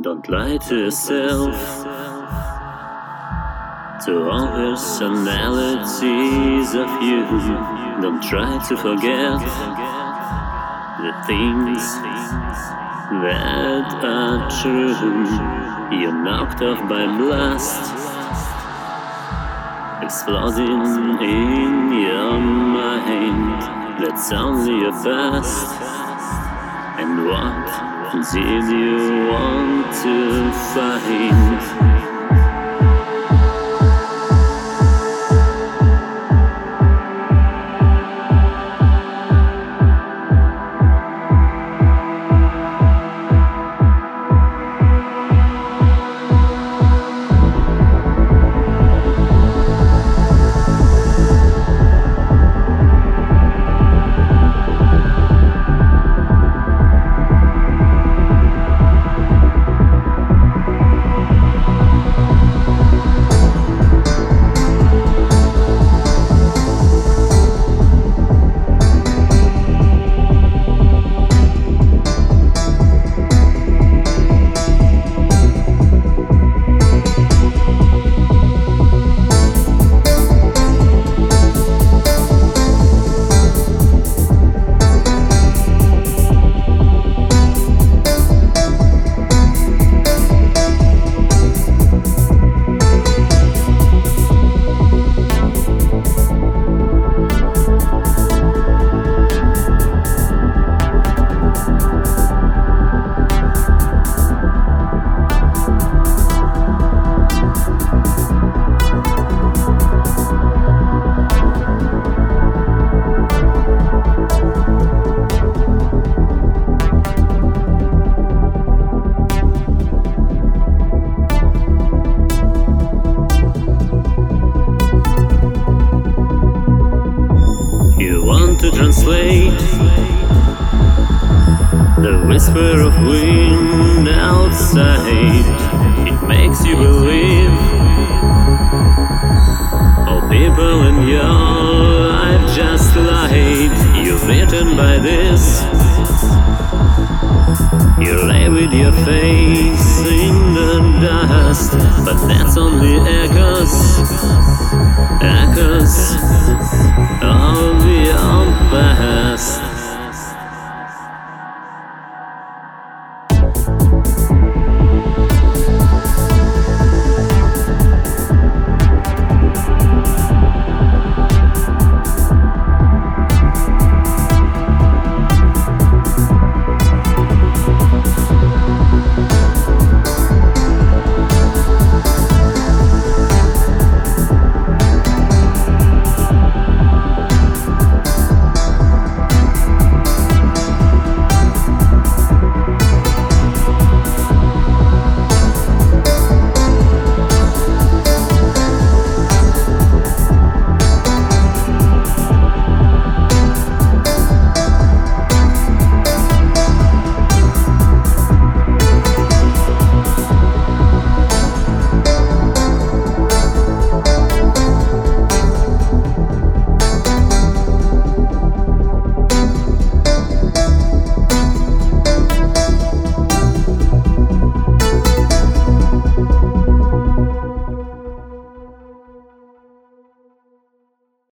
Don't lie to yourself to all personalities of you. Don't try to forget the things that are true. You're knocked off by blast, exploding in your mind. That's only a past. And what did you want to find? Whisper of wind outside. It makes you believe all people in your life just lied. You're bitten by this. You lay with your face in the dust, but that's only echoes, echoes.